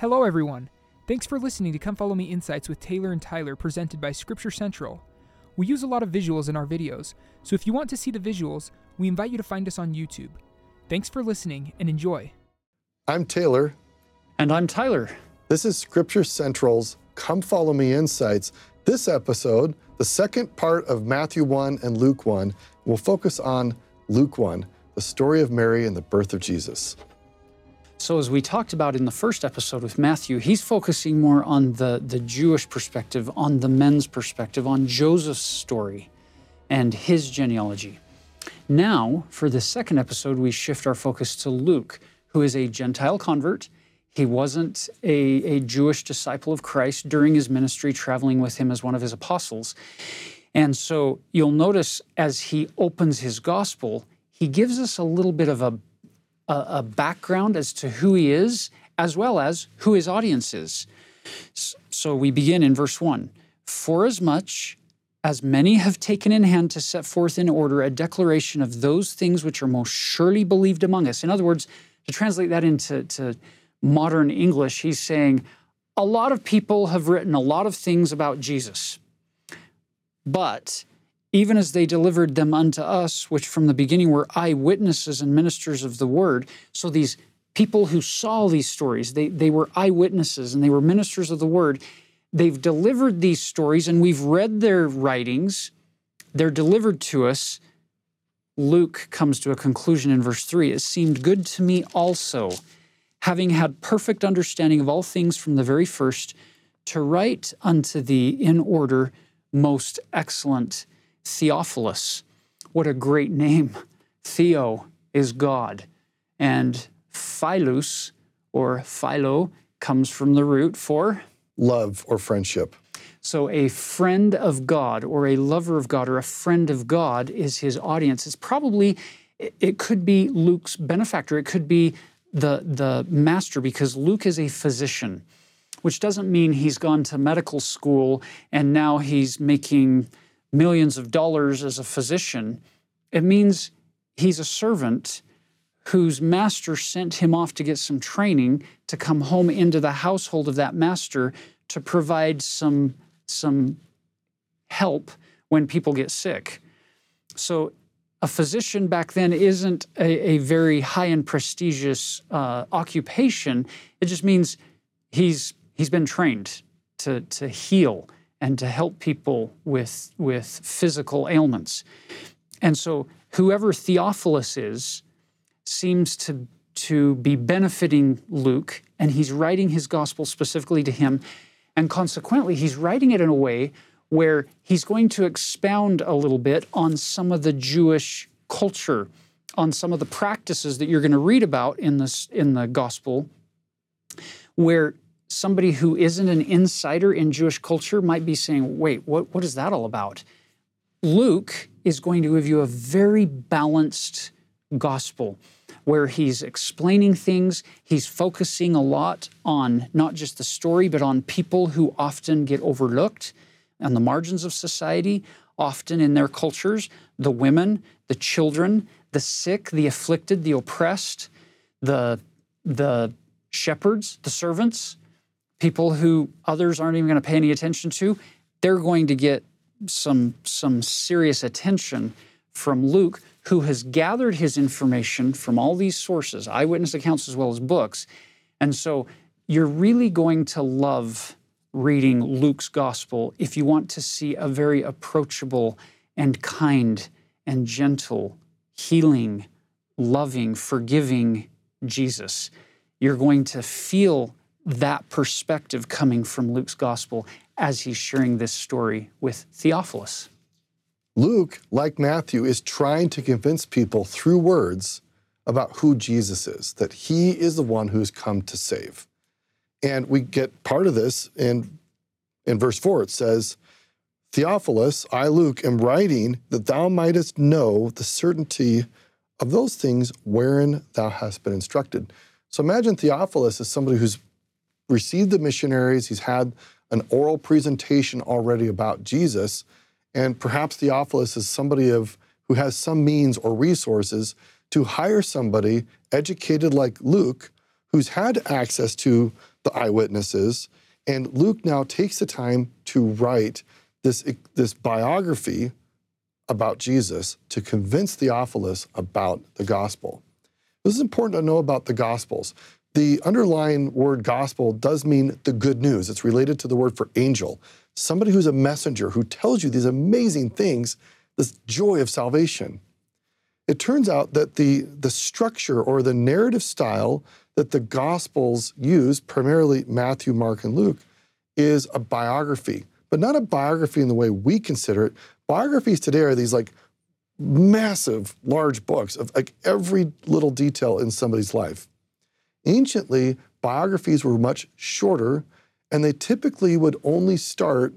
Hello, everyone. Thanks for listening to Come Follow Me Insights with Taylor and Tyler, presented by Scripture Central. We use a lot of visuals in our videos, so if you want to see the visuals, we invite you to find us on YouTube. Thanks for listening and enjoy. I'm Taylor. And I'm Tyler. This is Scripture Central's Come Follow Me Insights. This episode, the second part of Matthew 1 and Luke 1, will focus on Luke 1, the story of Mary and the birth of Jesus. So, as we talked about in the first episode with Matthew, he's focusing more on the, the Jewish perspective, on the men's perspective, on Joseph's story and his genealogy. Now, for the second episode, we shift our focus to Luke, who is a Gentile convert. He wasn't a, a Jewish disciple of Christ during his ministry, traveling with him as one of his apostles. And so you'll notice as he opens his gospel, he gives us a little bit of a a, a background as to who he is, as well as who his audience is. So we begin in verse 1 For as much as many have taken in hand to set forth in order a declaration of those things which are most surely believed among us. In other words, to translate that into to modern English, he's saying a lot of people have written a lot of things about Jesus. But even as they delivered them unto us, which from the beginning were eyewitnesses and ministers of the word. So these people who saw these stories, they, they were eyewitnesses and they were ministers of the word. They've delivered these stories and we've read their writings. They're delivered to us. Luke comes to a conclusion in verse 3 It seemed good to me also, having had perfect understanding of all things from the very first, to write unto thee in order, most excellent Theophilus. What a great name. Theo is God. And Philus or Philo comes from the root for love or friendship. So, a friend of God or a lover of God or a friend of God is his audience. It's probably, it could be Luke's benefactor, it could be the, the master, because Luke is a physician, which doesn't mean he's gone to medical school and now he's making millions of dollars as a physician, it means he's a servant whose master sent him off to get some training to come home into the household of that master to provide some, some help when people get sick. So, a physician back then isn't a, a very high and prestigious uh, occupation. It just means he's, he's been trained to, to heal and to help people with, with physical ailments. And so, whoever Theophilus is seems to, to be benefiting Luke, and he's writing his gospel specifically to him. And consequently, he's writing it in a way where he's going to expound a little bit on some of the Jewish culture, on some of the practices that you're going to read about in, this, in the gospel, where somebody who isn't an insider in Jewish culture might be saying, wait, what, what is that all about? Luke is going to give you a very balanced gospel where he's explaining things. He's focusing a lot on not just the story, but on people who often get overlooked on the margins of society, often in their cultures the women, the children, the sick, the afflicted, the oppressed, the, the shepherds, the servants people who others aren't even going to pay any attention to, they're going to get some, some serious attention from Luke, who has gathered his information from all these sources, eyewitness accounts as well as books. And so you're really going to love reading Luke's gospel if you want to see a very approachable and kind and gentle, healing, loving, forgiving Jesus. You're going to feel that perspective coming from Luke's gospel as he's sharing this story with Theophilus. Luke, like Matthew, is trying to convince people through words about who Jesus is, that he is the one who's come to save. And we get part of this in, in verse 4. It says, Theophilus, I, Luke, am writing that thou mightest know the certainty of those things wherein thou hast been instructed. So imagine Theophilus as somebody who's received the missionaries, he's had an oral presentation already about Jesus, and perhaps Theophilus is somebody of who has some means or resources to hire somebody educated like Luke who's had access to the eyewitnesses. And Luke now takes the time to write this, this biography about Jesus to convince Theophilus about the gospel. This is important to know about the gospels. The underlying word gospel does mean the good news. It's related to the word for angel, somebody who's a messenger who tells you these amazing things, this joy of salvation. It turns out that the, the structure or the narrative style that the gospels use, primarily Matthew, Mark, and Luke, is a biography, but not a biography in the way we consider it. Biographies today are these like massive, large books of like every little detail in somebody's life. Anciently, biographies were much shorter, and they typically would only start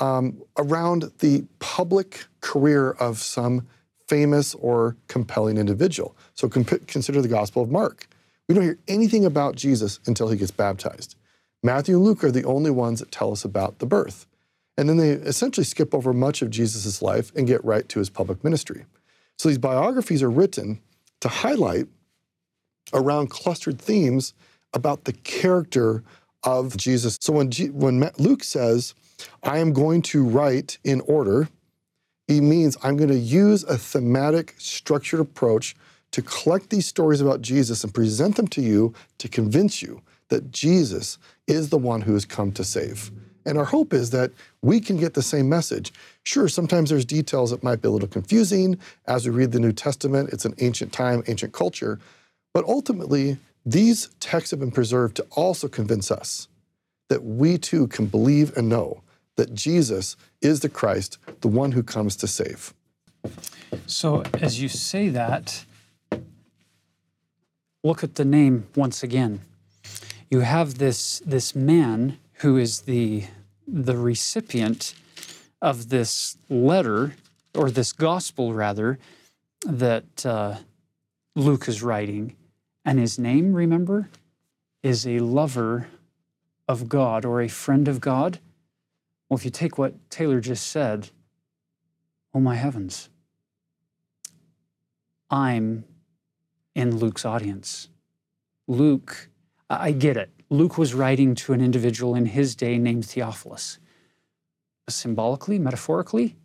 um, around the public career of some famous or compelling individual. So comp- consider the Gospel of Mark. We don't hear anything about Jesus until he gets baptized. Matthew and Luke are the only ones that tell us about the birth. And then they essentially skip over much of Jesus' life and get right to his public ministry. So these biographies are written to highlight around clustered themes about the character of Jesus. So when, G- when Luke says, I am going to write in order, he means I'm going to use a thematic, structured approach to collect these stories about Jesus and present them to you to convince you that Jesus is the one who has come to save. And our hope is that we can get the same message. Sure, sometimes there's details that might be a little confusing as we read the New Testament. It's an ancient time, ancient culture. But ultimately, these texts have been preserved to also convince us that we too can believe and know that Jesus is the Christ, the one who comes to save. So, as you say that, look at the name once again. You have this, this man who is the, the recipient of this letter, or this gospel rather, that uh, Luke is writing. And his name, remember, is a lover of God or a friend of God. Well, if you take what Taylor just said, oh my heavens, I'm in Luke's audience. Luke, I get it. Luke was writing to an individual in his day named Theophilus. Symbolically, metaphorically,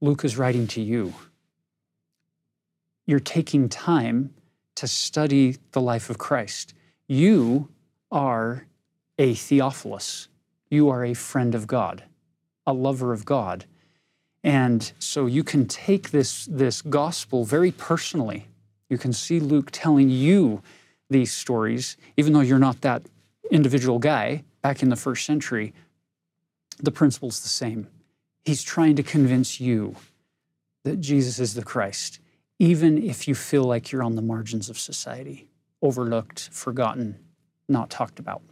Luke is writing to you. You're taking time to study the life of Christ. You are a Theophilus. You are a friend of God, a lover of God. And so you can take this, this gospel very personally. You can see Luke telling you these stories, even though you're not that individual guy back in the first century. The principle's the same. He's trying to convince you that Jesus is the Christ, even if you feel like you're on the margins of society, overlooked, forgotten, not talked about.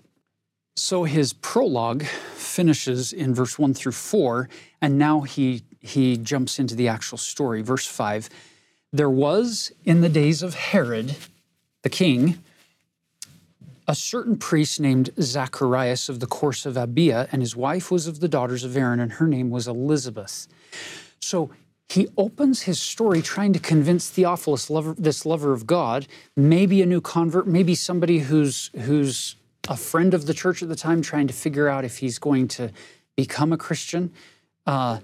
So his prologue finishes in verse 1 through 4, and now he, he jumps into the actual story. Verse 5 There was in the days of Herod, the king, a certain priest named Zacharias of the course of Abia, and his wife was of the daughters of Aaron, and her name was Elizabeth. So he opens his story trying to convince Theophilus, lover, this lover of God, maybe a new convert, maybe somebody who's who's a friend of the church at the time, trying to figure out if he's going to become a Christian. Uh,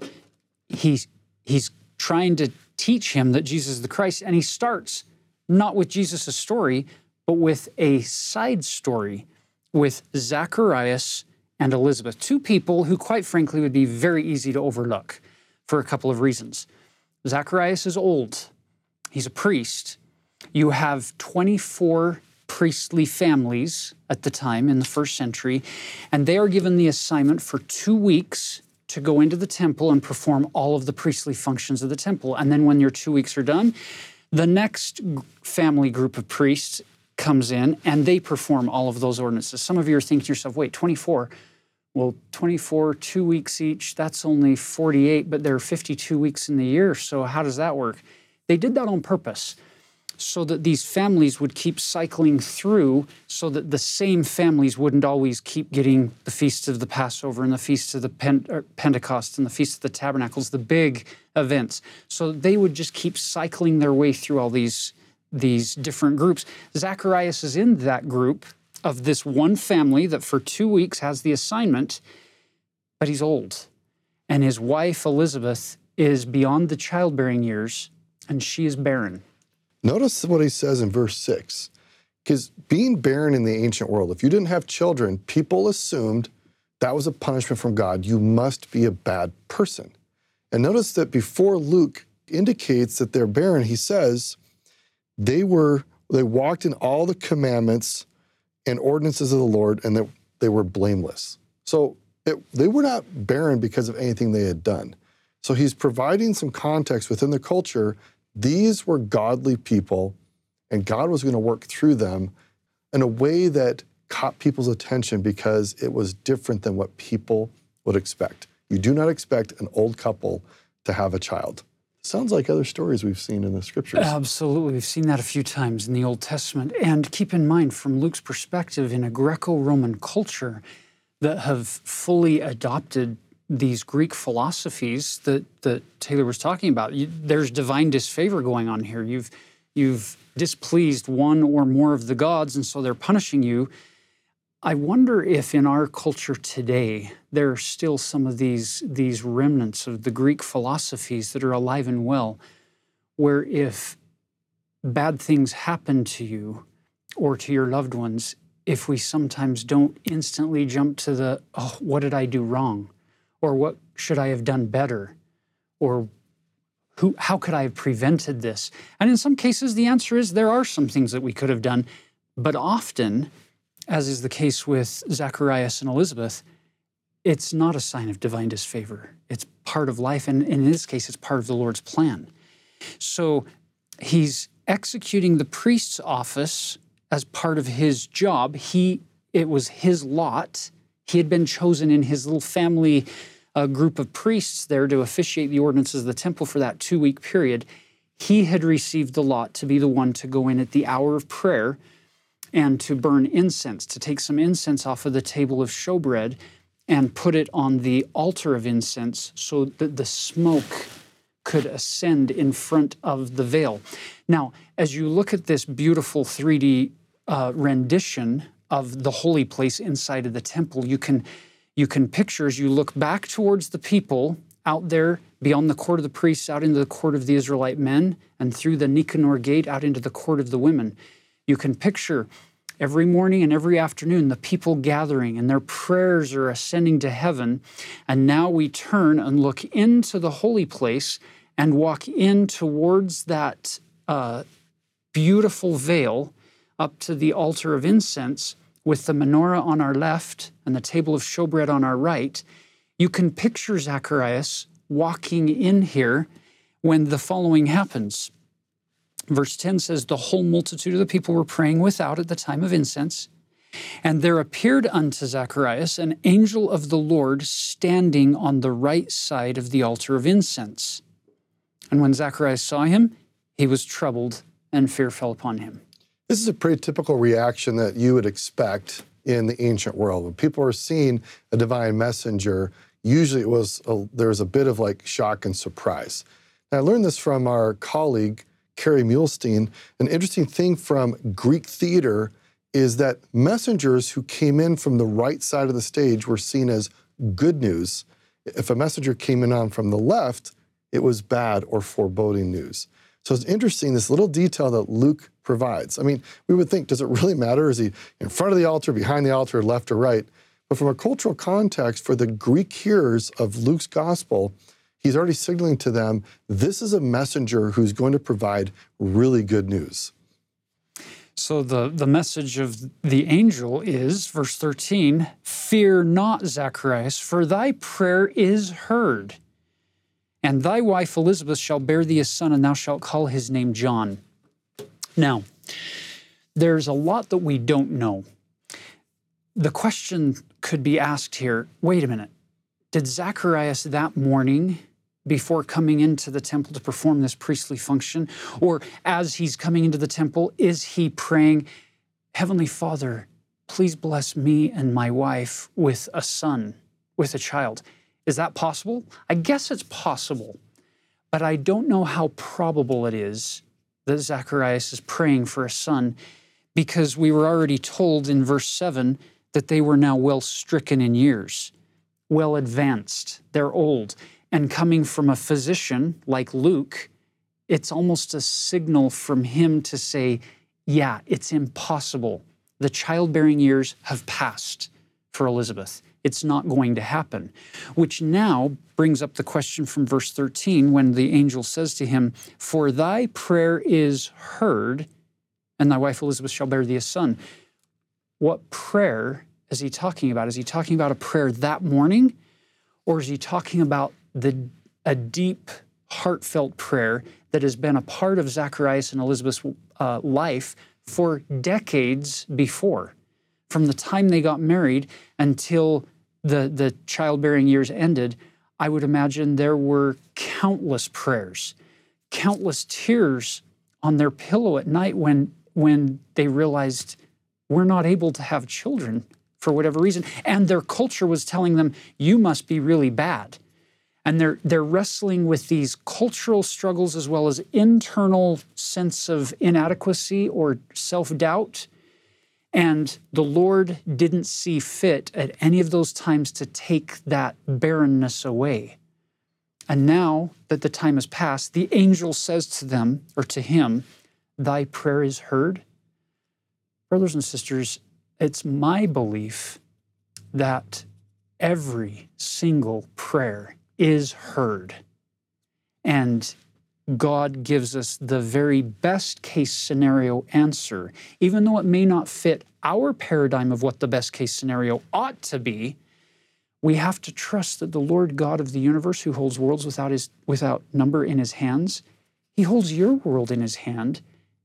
he's he's trying to teach him that Jesus is the Christ, and he starts not with Jesus' story, but with a side story with Zacharias and Elizabeth, two people who, quite frankly, would be very easy to overlook for a couple of reasons. Zacharias is old, he's a priest. You have 24 priestly families at the time in the first century, and they are given the assignment for two weeks to go into the temple and perform all of the priestly functions of the temple. And then when your two weeks are done, the next family group of priests comes in and they perform all of those ordinances. Some of you are thinking to yourself, wait, 24? Well, 24, two weeks each, that's only 48, but there are 52 weeks in the year. So how does that work? They did that on purpose so that these families would keep cycling through so that the same families wouldn't always keep getting the feasts of the passover and the feasts of the er, pentecost and the feast of the tabernacles the big events so they would just keep cycling their way through all these these different groups. Zacharias is in that group of this one family that for two weeks has the assignment, but he's old. And his wife, Elizabeth, is beyond the childbearing years, and she is barren. Notice what he says in verse 6. Because being barren in the ancient world, if you didn't have children, people assumed that was a punishment from God. You must be a bad person. And notice that before Luke indicates that they're barren, he says they were they walked in all the commandments and ordinances of the Lord, and that they were blameless. So it, they were not barren because of anything they had done. So he's providing some context within the culture. These were godly people, and God was going to work through them in a way that caught people's attention because it was different than what people would expect. You do not expect an old couple to have a child. Sounds like other stories we've seen in the scriptures. Absolutely. We've seen that a few times in the Old Testament. And keep in mind, from Luke's perspective, in a Greco Roman culture that have fully adopted these Greek philosophies that, that Taylor was talking about, you, there's divine disfavor going on here. You've, you've displeased one or more of the gods, and so they're punishing you. I wonder if in our culture today there are still some of these, these remnants of the Greek philosophies that are alive and well, where if bad things happen to you or to your loved ones, if we sometimes don't instantly jump to the, oh, what did I do wrong? Or what should I have done better? Or who, how could I have prevented this? And in some cases, the answer is there are some things that we could have done, but often, as is the case with Zacharias and Elizabeth, it's not a sign of divine disfavor. It's part of life, and in this case, it's part of the Lord's plan. So he's executing the priest's office as part of his job. He it was his lot. He had been chosen in his little family uh, group of priests there to officiate the ordinances of the temple for that two week period. He had received the lot to be the one to go in at the hour of prayer and to burn incense, to take some incense off of the table of showbread and put it on the altar of incense so that the smoke could ascend in front of the veil. Now, as you look at this beautiful 3D uh, rendition of the holy place inside of the temple, you can you can picture as you look back towards the people out there beyond the court of the priests, out into the court of the Israelite men, and through the Nicanor gate out into the court of the women. You can picture every morning and every afternoon the people gathering and their prayers are ascending to heaven. And now we turn and look into the holy place and walk in towards that uh, beautiful veil up to the altar of incense with the menorah on our left and the table of showbread on our right. You can picture Zacharias walking in here when the following happens. Verse 10 says, The whole multitude of the people were praying without at the time of incense. And there appeared unto Zacharias an angel of the Lord standing on the right side of the altar of incense. And when Zacharias saw him, he was troubled, and fear fell upon him. This is a pretty typical reaction that you would expect in the ancient world. When people are seeing a divine messenger, usually it was a, there was a bit of like shock and surprise. And I learned this from our colleague Kerry Muhlestein, An interesting thing from Greek theater is that messengers who came in from the right side of the stage were seen as good news. If a messenger came in on from the left, it was bad or foreboding news. So it's interesting, this little detail that Luke provides. I mean, we would think, does it really matter? Is he in front of the altar, behind the altar, left or right? But from a cultural context, for the Greek hearers of Luke's gospel, he's already signaling to them this is a messenger who's going to provide really good news. So the, the message of the angel is, verse 13, Fear not, Zacharias, for thy prayer is heard. And thy wife Elizabeth shall bear thee a son, and thou shalt call his name John. Now, there's a lot that we don't know. The question could be asked here wait a minute, did Zacharias that morning before coming into the temple to perform this priestly function? Or as he's coming into the temple, is he praying, Heavenly Father, please bless me and my wife with a son, with a child? Is that possible? I guess it's possible, but I don't know how probable it is that Zacharias is praying for a son because we were already told in verse 7 that they were now well stricken in years, well advanced, they're old. And coming from a physician like Luke, it's almost a signal from him to say, yeah, it's impossible. The childbearing years have passed for Elizabeth. It's not going to happen. Which now brings up the question from verse 13 when the angel says to him, For thy prayer is heard, and thy wife Elizabeth shall bear thee a son. What prayer is he talking about? Is he talking about a prayer that morning? Or is he talking about the, a deep, heartfelt prayer that has been a part of Zacharias and Elizabeth's uh, life for decades before? From the time they got married until the, the childbearing years ended, I would imagine there were countless prayers, countless tears on their pillow at night when, when they realized we're not able to have children for whatever reason. And their culture was telling them, you must be really bad. And they're, they're wrestling with these cultural struggles as well as internal sense of inadequacy or self doubt. And the Lord didn't see fit at any of those times to take that barrenness away. And now that the time has passed, the angel says to them, or to him, Thy prayer is heard. Brothers and sisters, it's my belief that every single prayer is heard. And God gives us the very best case scenario answer, even though it may not fit our paradigm of what the best case scenario ought to be. We have to trust that the Lord God of the universe, who holds worlds without, his, without number in his hands, he holds your world in his hand,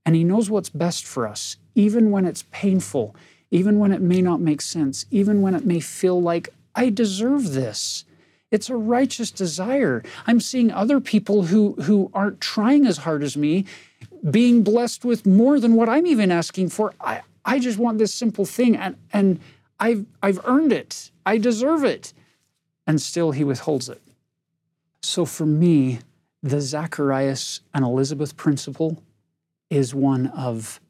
and he knows what's best for us, even when it's painful, even when it may not make sense, even when it may feel like I deserve this. It's a righteous desire. I'm seeing other people who, who aren't trying as hard as me being blessed with more than what I'm even asking for. I, I just want this simple thing and, and I've, I've earned it. I deserve it. And still he withholds it. So for me, the Zacharias and Elizabeth principle is one of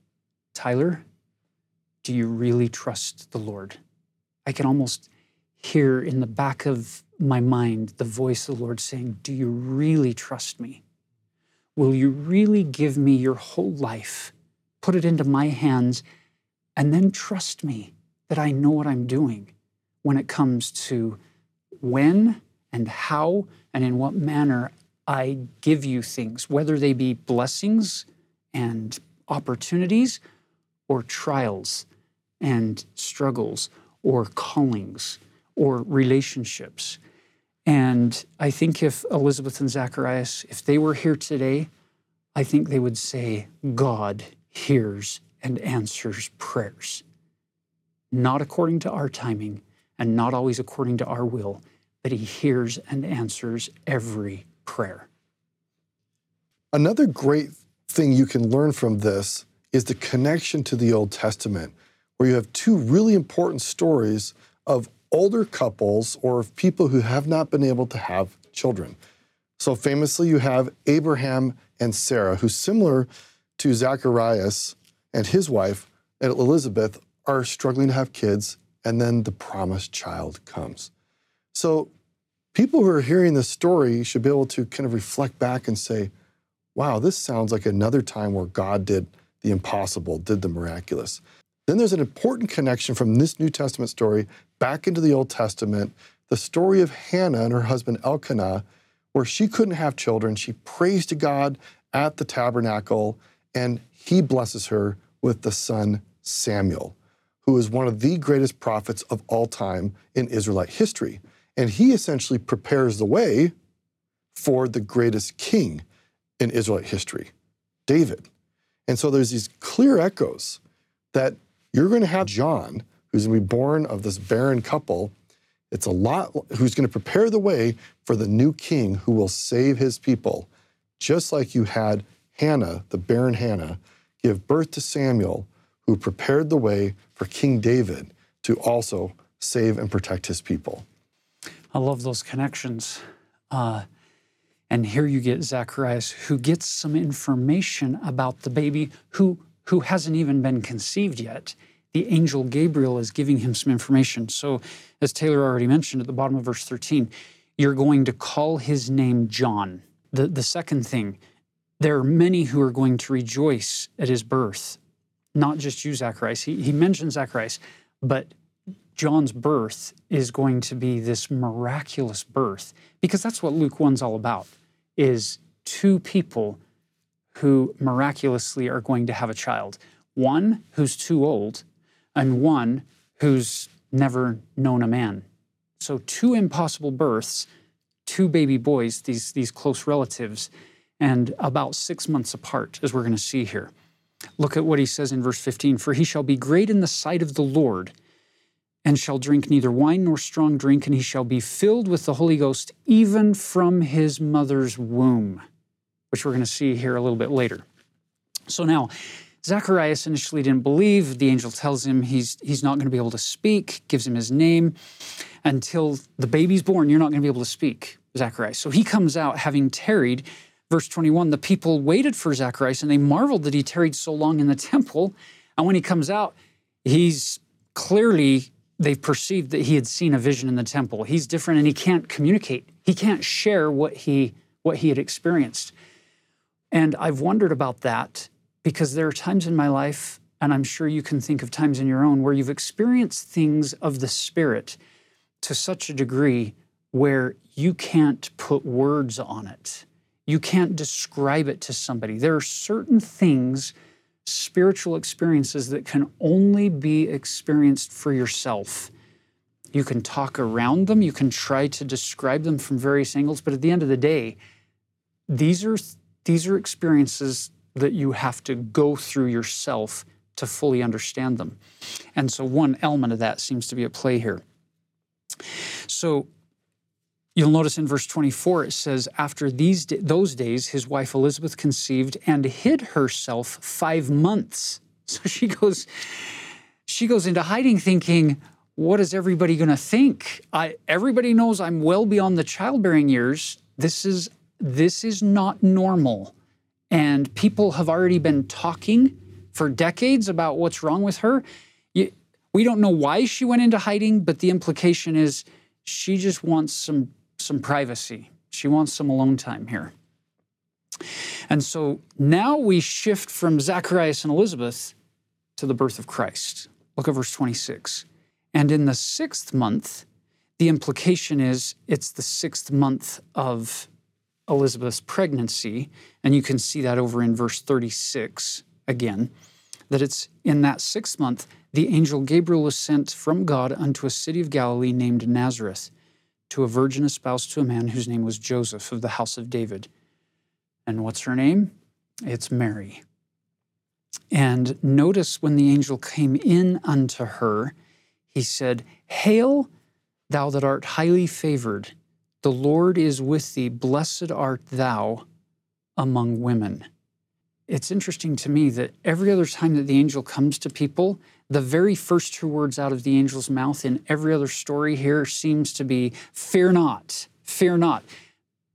Tyler, do you really trust the Lord? I can almost hear in the back of my mind the voice of the Lord saying, Do you really trust me? Will you really give me your whole life, put it into my hands, and then trust me that I know what I'm doing when it comes to when and how and in what manner I give you things, whether they be blessings and opportunities or trials and struggles or callings or relationships. And I think if Elizabeth and Zacharias, if they were here today, I think they would say, God hears and answers prayers. Not according to our timing and not always according to our will, but He hears and answers every prayer. Another great thing you can learn from this is the connection to the Old Testament where you have two really important stories of older couples or of people who have not been able to have children. So famously, you have Abraham and Sarah, who, similar to Zacharias and his wife, and Elizabeth, are struggling to have kids, and then the promised child comes. So people who are hearing this story should be able to kind of reflect back and say, wow, this sounds like another time where God did the impossible, did the miraculous. Then there's an important connection from this New Testament story back into the Old Testament, the story of Hannah and her husband Elkanah, where she couldn't have children. She prays to God at the tabernacle, and he blesses her with the son Samuel, who is one of the greatest prophets of all time in Israelite history. And he essentially prepares the way for the greatest king in Israelite history, David. And so there's these clear echoes that you're going to have John, who's going to be born of this barren couple. It's a lot, who's going to prepare the way for the new king who will save his people, just like you had Hannah, the barren Hannah, give birth to Samuel, who prepared the way for King David to also save and protect his people. I love those connections. Uh, and here you get Zacharias, who gets some information about the baby who who hasn't even been conceived yet. The angel Gabriel is giving him some information. So, as Taylor already mentioned at the bottom of verse 13, you're going to call his name John. The, the second thing, there are many who are going to rejoice at his birth, not just you, Zacharias. He, he mentions Zacharias, but John's birth is going to be this miraculous birth because that's what Luke 1's all about is two people who miraculously are going to have a child. One who's too old and one who's never known a man. So two impossible births, two baby boys, these, these close relatives, and about six months apart, as we're going to see here. Look at what he says in verse 15 For he shall be great in the sight of the Lord and shall drink neither wine nor strong drink, and he shall be filled with the Holy Ghost even from his mother's womb, which we're going to see here a little bit later. So now, Zacharias initially didn't believe. The angel tells him he's, he's not going to be able to speak, gives him his name. Until the baby's born, you're not going to be able to speak, Zacharias. So he comes out having tarried. Verse 21 the people waited for Zacharias and they marveled that he tarried so long in the temple. And when he comes out, he's clearly they've perceived that he had seen a vision in the temple. He's different and he can't communicate. He can't share what he what he had experienced. And I've wondered about that because there are times in my life and I'm sure you can think of times in your own where you've experienced things of the spirit to such a degree where you can't put words on it. You can't describe it to somebody. There are certain things spiritual experiences that can only be experienced for yourself. You can talk around them, you can try to describe them from various angles, but at the end of the day, these are these are experiences that you have to go through yourself to fully understand them. And so one element of that seems to be at play here. So You'll notice in verse 24 it says, After these those days, his wife Elizabeth conceived and hid herself five months. So she goes, she goes into hiding, thinking, "What is everybody going to think? I, everybody knows I'm well beyond the childbearing years. This is this is not normal, and people have already been talking for decades about what's wrong with her. We don't know why she went into hiding, but the implication is she just wants some some privacy. She wants some alone time here. And so now we shift from Zacharias and Elizabeth to the birth of Christ. Look at verse 26. And in the sixth month, the implication is it's the sixth month of Elizabeth's pregnancy. And you can see that over in verse 36 again, that it's in that sixth month, the angel Gabriel was sent from God unto a city of Galilee named Nazareth to a virgin espoused to a man whose name was Joseph of the house of David. And what's her name? It's Mary. And notice when the angel came in unto her, he said, Hail, thou that art highly favored, the Lord is with thee, blessed art thou among women. It's interesting to me that every other time that the angel comes to people, the very first two words out of the angel's mouth in every other story here seems to be, Fear not, fear not.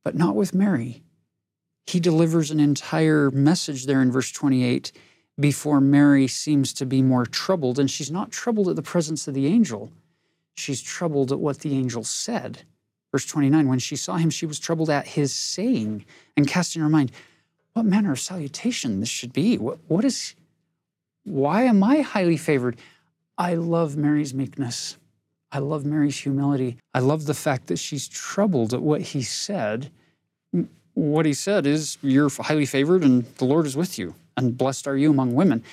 But not with Mary. He delivers an entire message there in verse 28 before Mary seems to be more troubled. And she's not troubled at the presence of the angel, she's troubled at what the angel said. Verse 29 When she saw him, she was troubled at his saying and cast in her mind, What manner of salutation this should be? What, what is why am I highly favored? I love Mary's meekness. I love Mary's humility. I love the fact that she's troubled at what he said. What he said is, You're highly favored and the Lord is with you, and blessed are you among women.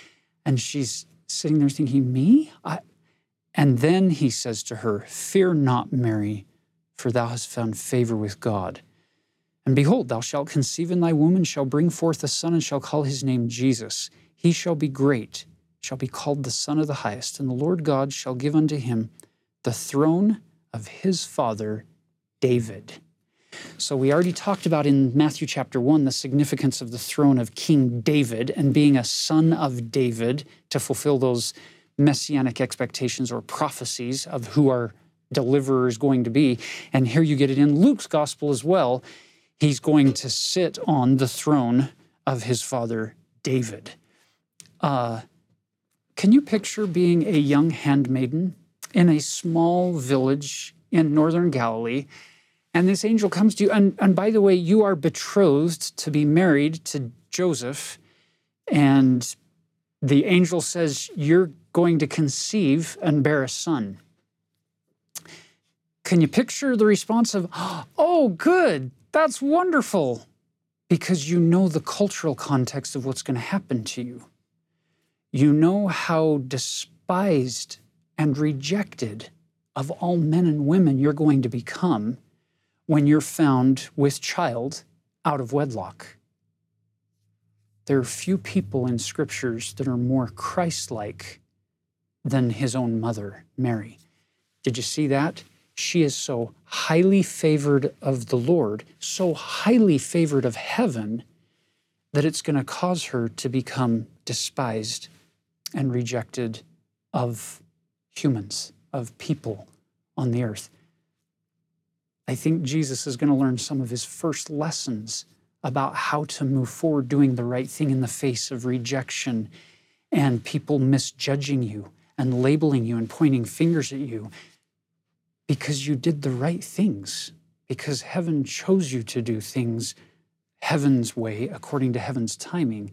And she's sitting there thinking, Me? I... And then he says to her, Fear not, Mary, for thou hast found favor with God. And behold, thou shalt conceive in thy womb and shall bring forth a son and shall call his name Jesus. He shall be great, shall be called the Son of the Highest, and the Lord God shall give unto him the throne of his father David. So, we already talked about in Matthew chapter 1 the significance of the throne of King David and being a son of David to fulfill those messianic expectations or prophecies of who our deliverer is going to be. And here you get it in Luke's gospel as well. He's going to sit on the throne of his father David. uh, can you picture being a young handmaiden in a small village in northern Galilee? And this angel comes to you, and, and by the way, you are betrothed to be married to Joseph, and the angel says, You're going to conceive and bear a son. Can you picture the response of, Oh, good, that's wonderful, because you know the cultural context of what's going to happen to you. You know how despised and rejected of all men and women you're going to become when you're found with child out of wedlock. There are few people in scriptures that are more Christ like than his own mother, Mary. Did you see that? She is so highly favored of the Lord, so highly favored of heaven, that it's going to cause her to become despised and rejected of humans, of people on the earth. I think Jesus is going to learn some of his first lessons about how to move forward doing the right thing in the face of rejection and people misjudging you and labeling you and pointing fingers at you because you did the right things, because heaven chose you to do things heaven's way according to heaven's timing.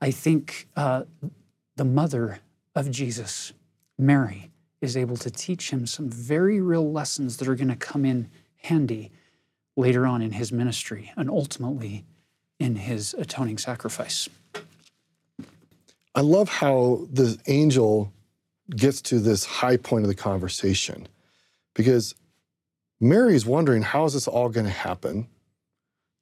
I think uh, the mother of Jesus, Mary, is able to teach him some very real lessons that are going to come in handy later on in his ministry and ultimately in his atoning sacrifice. I love how the angel gets to this high point of the conversation because Mary's wondering, how is this all going to happen?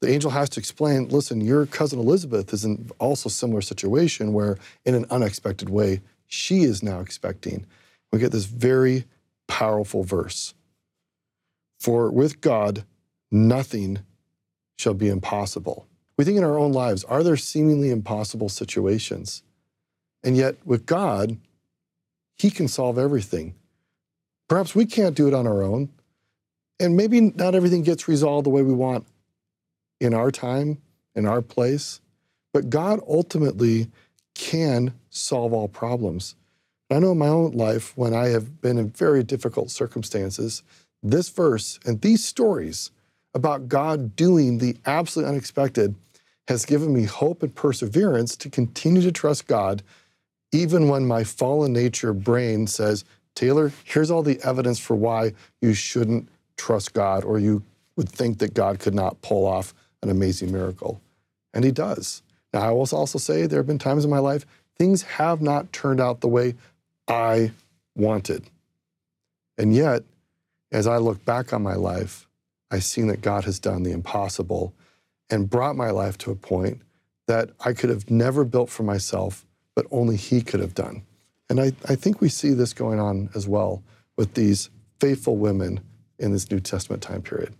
The angel has to explain, listen, your cousin Elizabeth is in also similar situation where, in an unexpected way, she is now expecting. We get this very powerful verse. For with God, nothing shall be impossible. We think in our own lives, are there seemingly impossible situations? And yet, with God, He can solve everything. Perhaps we can't do it on our own. And maybe not everything gets resolved the way we want in our time, in our place. But God ultimately can solve all problems. I know in my own life, when I have been in very difficult circumstances, this verse and these stories about God doing the absolutely unexpected has given me hope and perseverance to continue to trust God, even when my fallen nature brain says, Taylor, here's all the evidence for why you shouldn't trust God or you would think that God could not pull off an amazing miracle. And He does. Now, I will also say there have been times in my life things have not turned out the way I wanted. And yet, as I look back on my life, I've seen that God has done the impossible and brought my life to a point that I could have never built for myself, but only He could have done. And I, I think we see this going on as well with these faithful women in this New Testament time period.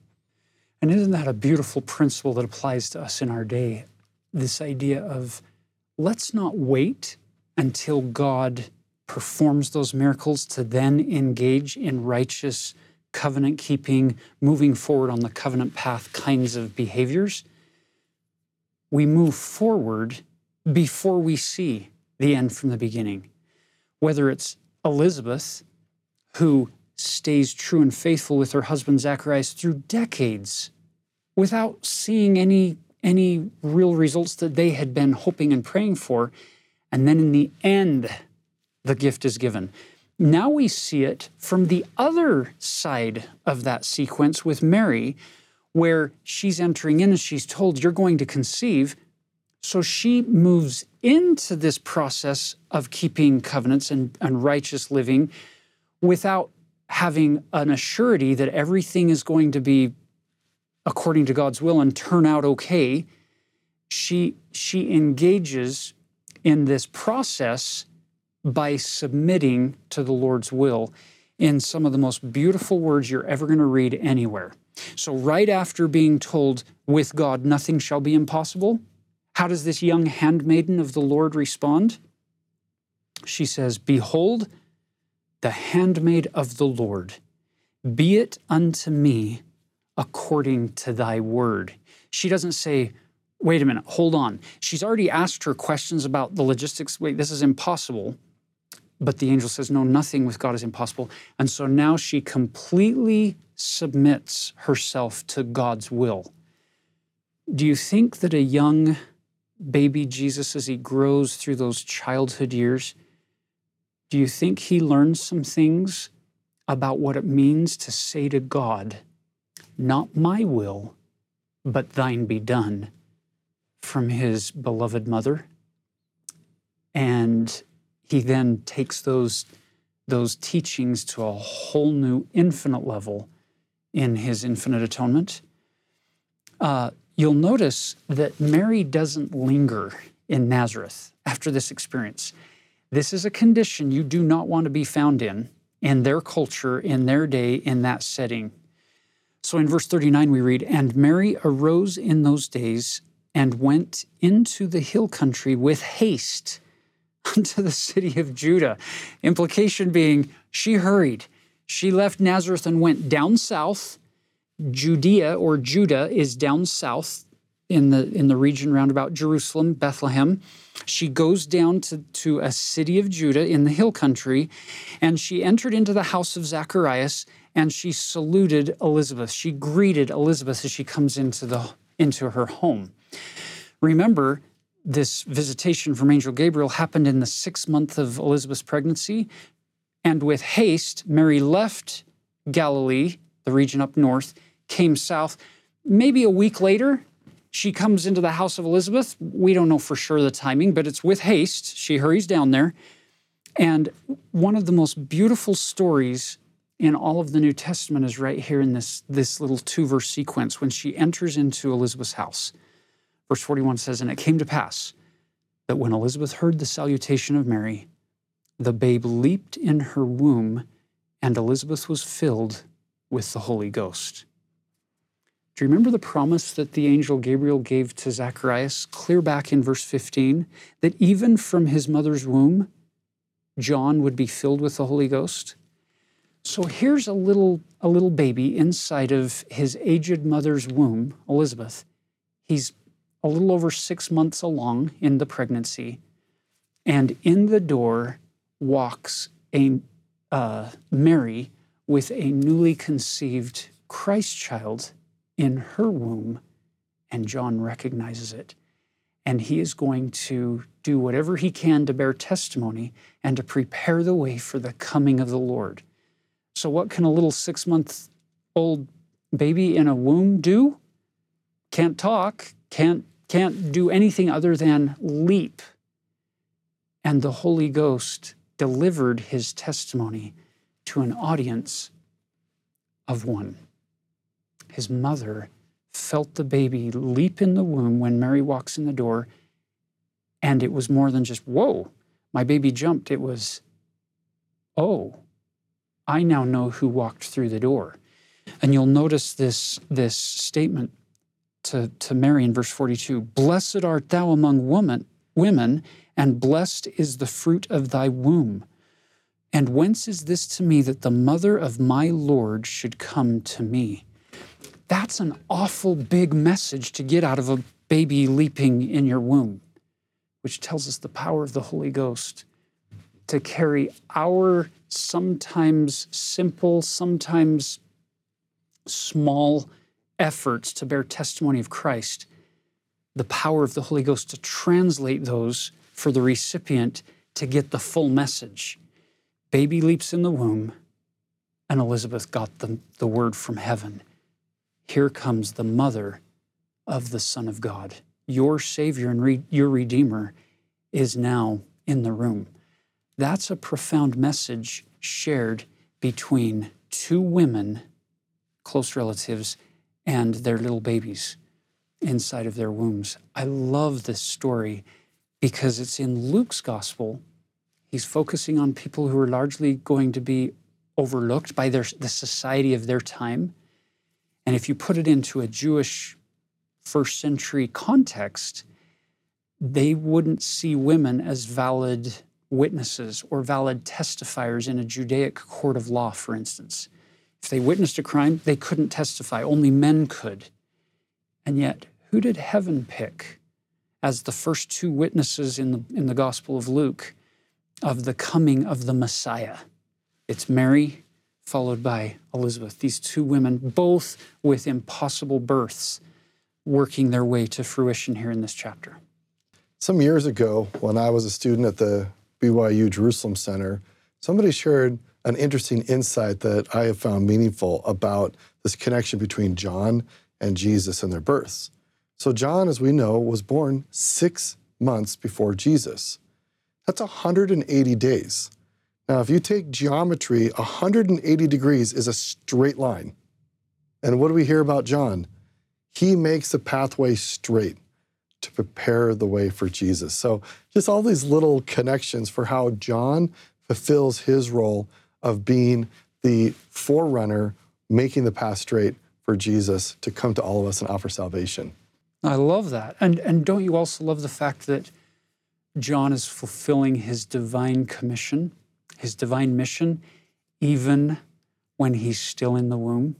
And isn't that a beautiful principle that applies to us in our day? This idea of let's not wait until God performs those miracles to then engage in righteous covenant keeping, moving forward on the covenant path kinds of behaviors, we move forward before we see the end from the beginning. Whether it's Elizabeth, who stays true and faithful with her husband Zacharias through decades without seeing any, any real results that they had been hoping and praying for. And then in the end, the gift is given. Now we see it from the other side of that sequence with Mary, where she's entering in and she's told, You're going to conceive. So she moves into this process of keeping covenants and, and righteous living without having an assurity that everything is going to be according to God's will and turn out okay. She, she engages in this process by submitting to the Lord's will in some of the most beautiful words you're ever going to read anywhere. So, right after being told, with God nothing shall be impossible, how does this young handmaiden of the Lord respond? She says, Behold, the handmaid of the Lord, be it unto me according to thy word. She doesn't say, wait a minute, hold on. She's already asked her questions about the logistics. Wait, this is impossible. But the angel says, no, nothing with God is impossible. And so now she completely submits herself to God's will. Do you think that a young baby Jesus, as he grows through those childhood years, do you think he learns some things about what it means to say to God, Not my will, but thine be done, from his beloved mother? And he then takes those, those teachings to a whole new infinite level in his infinite atonement. Uh, you'll notice that Mary doesn't linger in Nazareth after this experience. This is a condition you do not want to be found in, in their culture, in their day, in that setting. So in verse 39, we read, And Mary arose in those days and went into the hill country with haste unto the city of Judah. Implication being, she hurried. She left Nazareth and went down south. Judea or Judah is down south in the in the region round about Jerusalem, Bethlehem. She goes down to, to a city of Judah in the hill country, and she entered into the house of Zacharias and she saluted Elizabeth. She greeted Elizabeth as she comes into the into her home. Remember, this visitation from Angel Gabriel happened in the sixth month of Elizabeth's pregnancy. And with haste, Mary left Galilee, the region up north, came south. Maybe a week later, she comes into the house of Elizabeth. We don't know for sure the timing, but it's with haste. She hurries down there. And one of the most beautiful stories in all of the New Testament is right here in this, this little two verse sequence when she enters into Elizabeth's house. Verse 41 says, And it came to pass that when Elizabeth heard the salutation of Mary, the babe leaped in her womb, and Elizabeth was filled with the Holy Ghost. Do you remember the promise that the angel Gabriel gave to Zacharias clear back in verse 15? That even from his mother's womb, John would be filled with the Holy Ghost? So here's a little, a little baby inside of his aged mother's womb, Elizabeth. He's a little over six months along in the pregnancy, and in the door walks a uh, Mary with a newly conceived Christ child in her womb, and John recognizes it. And he is going to do whatever he can to bear testimony and to prepare the way for the coming of the Lord. So, what can a little six month old baby in a womb do? Can't talk, can't, can't do anything other than leap. And the Holy Ghost delivered his testimony to an audience of one. His mother felt the baby leap in the womb when Mary walks in the door, and it was more than just, whoa, my baby jumped. It was, oh, I now know who walked through the door. And you'll notice this, this statement to, to Mary in verse 42 Blessed art thou among woman, women, and blessed is the fruit of thy womb. And whence is this to me that the mother of my Lord should come to me? That's an awful big message to get out of a baby leaping in your womb, which tells us the power of the Holy Ghost to carry our sometimes simple, sometimes small efforts to bear testimony of Christ, the power of the Holy Ghost to translate those for the recipient to get the full message. Baby leaps in the womb, and Elizabeth got the, the word from heaven. Here comes the mother of the Son of God. Your Savior and re- your Redeemer is now in the room. That's a profound message shared between two women, close relatives, and their little babies inside of their wombs. I love this story because it's in Luke's gospel. He's focusing on people who are largely going to be overlooked by their, the society of their time. And if you put it into a Jewish first century context, they wouldn't see women as valid witnesses or valid testifiers in a Judaic court of law, for instance. If they witnessed a crime, they couldn't testify, only men could. And yet, who did heaven pick as the first two witnesses in the, in the Gospel of Luke of the coming of the Messiah? It's Mary, followed by Elizabeth. These two women, both with impossible births, working their way to fruition here in this chapter. Some years ago, when I was a student at the BYU Jerusalem Center, somebody shared an interesting insight that I have found meaningful about this connection between John and Jesus and their births. So, John, as we know, was born six months before Jesus. That's 180 days. Now, if you take geometry, 180 degrees is a straight line. And what do we hear about John? He makes the pathway straight to prepare the way for Jesus. So, just all these little connections for how John fulfills his role of being the forerunner, making the path straight for Jesus to come to all of us and offer salvation. I love that. And, and don't you also love the fact that John is fulfilling his divine commission? His divine mission, even when he's still in the womb.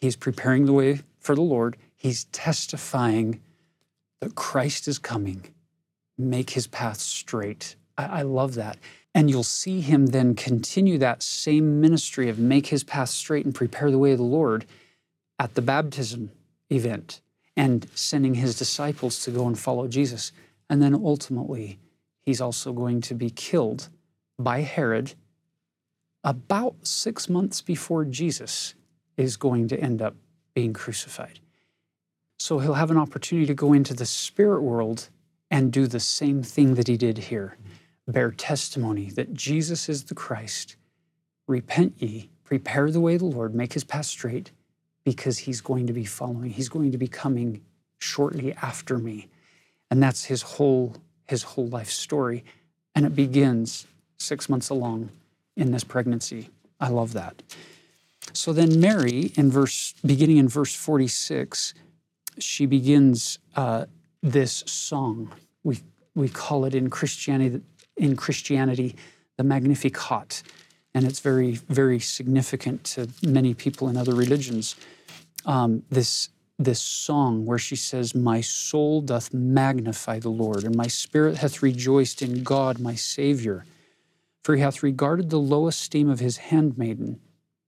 He's preparing the way for the Lord. He's testifying that Christ is coming. Make his path straight. I, I love that. And you'll see him then continue that same ministry of make his path straight and prepare the way of the Lord at the baptism event and sending his disciples to go and follow Jesus. And then ultimately, he's also going to be killed by Herod about six months before Jesus is going to end up being crucified. So he'll have an opportunity to go into the spirit world and do the same thing that he did here bear testimony that Jesus is the Christ. Repent ye, prepare the way of the Lord, make his path straight, because he's going to be following. He's going to be coming shortly after me. And that's his whole his whole life story. And it begins six months along in this pregnancy. I love that. So then Mary, in verse beginning in verse 46, she begins uh, this song. We we call it in Christianity in Christianity the Magnificat, and it's very very significant to many people in other religions. Um, this this song where she says, "My soul doth magnify the Lord, and my spirit hath rejoiced in God my Savior." For he hath regarded the low esteem of his handmaiden.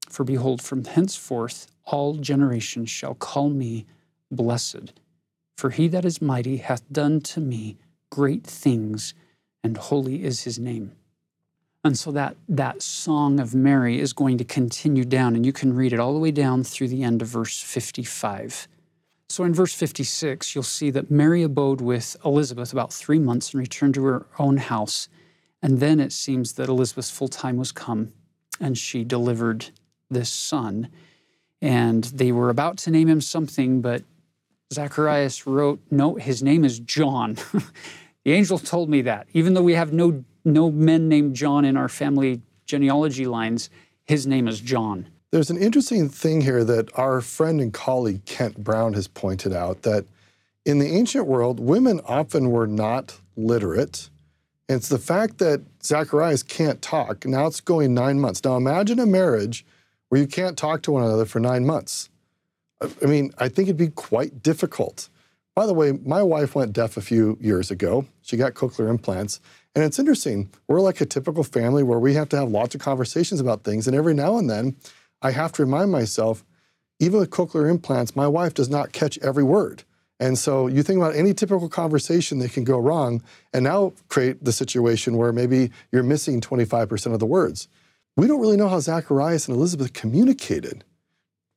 For behold, from henceforth all generations shall call me blessed. For he that is mighty hath done to me great things, and holy is his name. And so that, that song of Mary is going to continue down, and you can read it all the way down through the end of verse 55. So in verse 56, you'll see that Mary abode with Elizabeth about three months and returned to her own house. And then it seems that Elizabeth's full time was come and she delivered this son. And they were about to name him something, but Zacharias wrote, No, his name is John. the angel told me that. Even though we have no, no men named John in our family genealogy lines, his name is John. There's an interesting thing here that our friend and colleague Kent Brown has pointed out that in the ancient world, women often were not literate and it's the fact that Zacharias can't talk. Now it's going nine months. Now imagine a marriage where you can't talk to one another for nine months. I mean, I think it'd be quite difficult. By the way, my wife went deaf a few years ago. She got cochlear implants. And it's interesting. We're like a typical family where we have to have lots of conversations about things. And every now and then, I have to remind myself, even with cochlear implants, my wife does not catch every word. And so you think about any typical conversation that can go wrong and now create the situation where maybe you're missing 25% of the words. We don't really know how Zacharias and Elizabeth communicated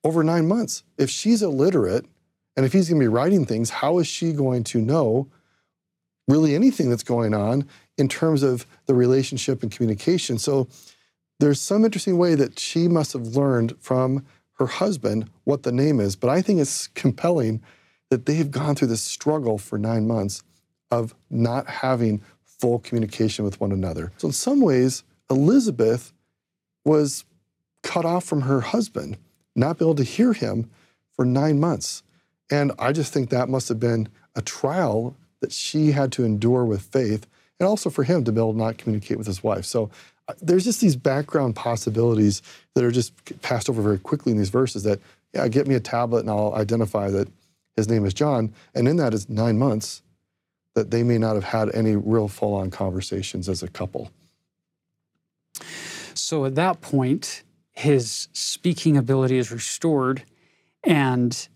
over nine months. If she's illiterate and if he's going to be writing things, how is she going to know really anything that's going on in terms of the relationship and communication? So there's some interesting way that she must have learned from her husband what the name is, but I think it's compelling that they have gone through this struggle for nine months of not having full communication with one another. So, in some ways, Elizabeth was cut off from her husband, not be able to hear him for nine months. And I just think that must have been a trial that she had to endure with faith, and also for him to be able to not communicate with his wife. So, uh, there's just these background possibilities that are just passed over very quickly in these verses that, yeah, get me a tablet and I'll identify that His name is John. And in that is nine months that they may not have had any real full on conversations as a couple. So at that point, his speaking ability is restored, and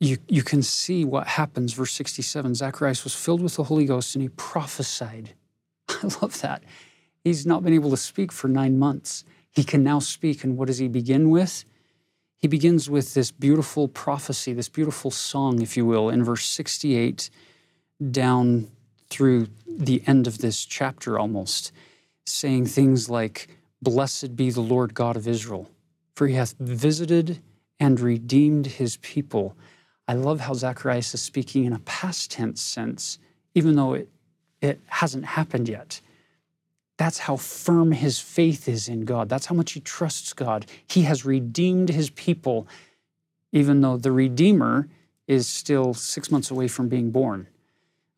you, you can see what happens. Verse 67 Zacharias was filled with the Holy Ghost and he prophesied. I love that. He's not been able to speak for nine months. He can now speak. And what does he begin with? He begins with this beautiful prophecy, this beautiful song, if you will, in verse 68 down through the end of this chapter almost, saying things like, Blessed be the Lord God of Israel, for he hath visited and redeemed his people. I love how Zacharias is speaking in a past tense sense, even though it, it hasn't happened yet. That's how firm his faith is in God. That's how much he trusts God. He has redeemed his people, even though the Redeemer is still six months away from being born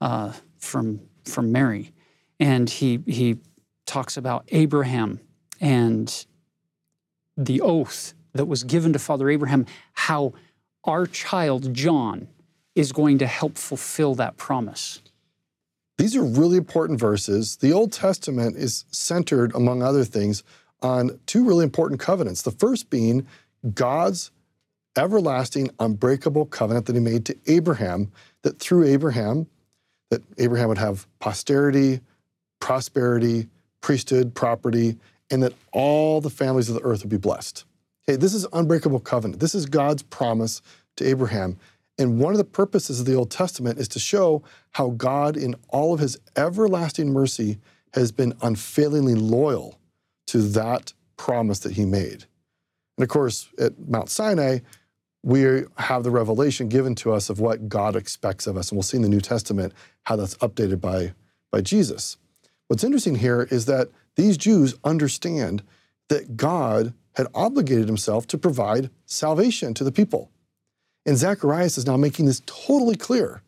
uh, from, from Mary. And he, he talks about Abraham and the oath that was given to Father Abraham, how our child John is going to help fulfill that promise. These are really important verses. The Old Testament is centered, among other things, on two really important covenants. The first being God's everlasting, unbreakable covenant that he made to Abraham, that through Abraham, that Abraham would have posterity, prosperity, priesthood, property, and that all the families of the earth would be blessed. Okay, this is unbreakable covenant. This is God's promise to Abraham. And one of the purposes of the Old Testament is to show how God, in all of his everlasting mercy, has been unfailingly loyal to that promise that he made. And of course, at Mount Sinai, we have the revelation given to us of what God expects of us. And we'll see in the New Testament how that's updated by, by Jesus. What's interesting here is that these Jews understand that God had obligated himself to provide salvation to the people. And Zacharias is now making this totally clear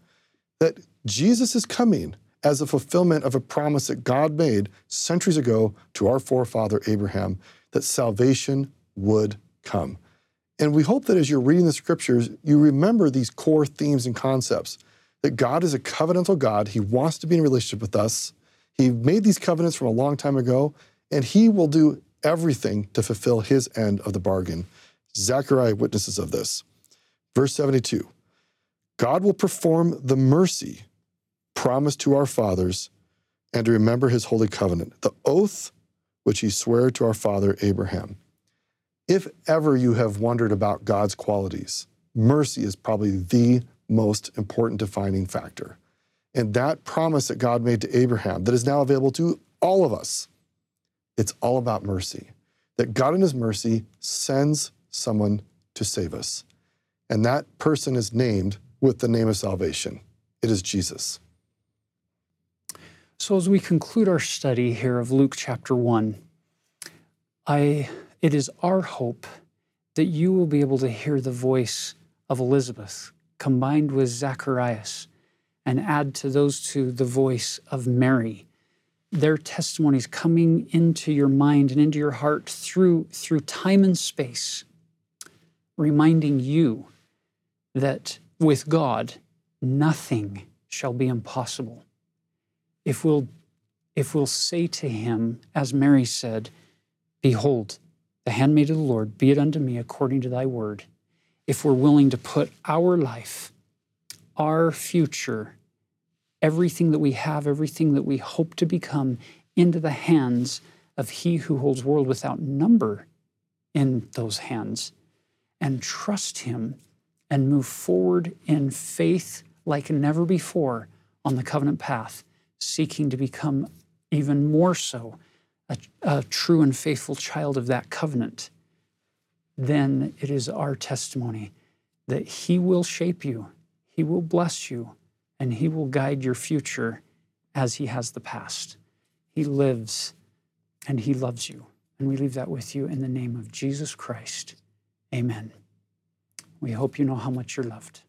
that Jesus is coming as a fulfillment of a promise that God made centuries ago to our forefather Abraham that salvation would come. And we hope that as you're reading the scriptures, you remember these core themes and concepts that God is a covenantal God. He wants to be in relationship with us. He made these covenants from a long time ago, and He will do everything to fulfill His end of the bargain. Zechariah witnesses of this. Verse 72 God will perform the mercy promised to our fathers and to remember His holy covenant, the oath which He swore to our father Abraham. If ever you have wondered about God's qualities, mercy is probably the most important defining factor. And that promise that God made to Abraham, that is now available to all of us, it's all about mercy. That God, in His mercy, sends someone to save us. And that person is named with the name of salvation it is Jesus. So, as we conclude our study here of Luke chapter 1, I, it is our hope that you will be able to hear the voice of Elizabeth combined with Zacharias and add to those two the voice of Mary. Their testimonies coming into your mind and into your heart through, through time and space, reminding you that with God, nothing shall be impossible. If we'll, if we'll say to him, as Mary said, Behold, the handmaid of the Lord, be it unto me according to thy word. If we're willing to put our life, our future, everything that we have, everything that we hope to become into the hands of He who holds world without number in those hands and trust Him and move forward in faith like never before on the covenant path, seeking to become even more so a, a true and faithful child of that covenant, then it is our testimony that He will shape you, He will bless you, and He will guide your future as He has the past. He lives and He loves you. And we leave that with you in the name of Jesus Christ. Amen. We hope you know how much you're loved.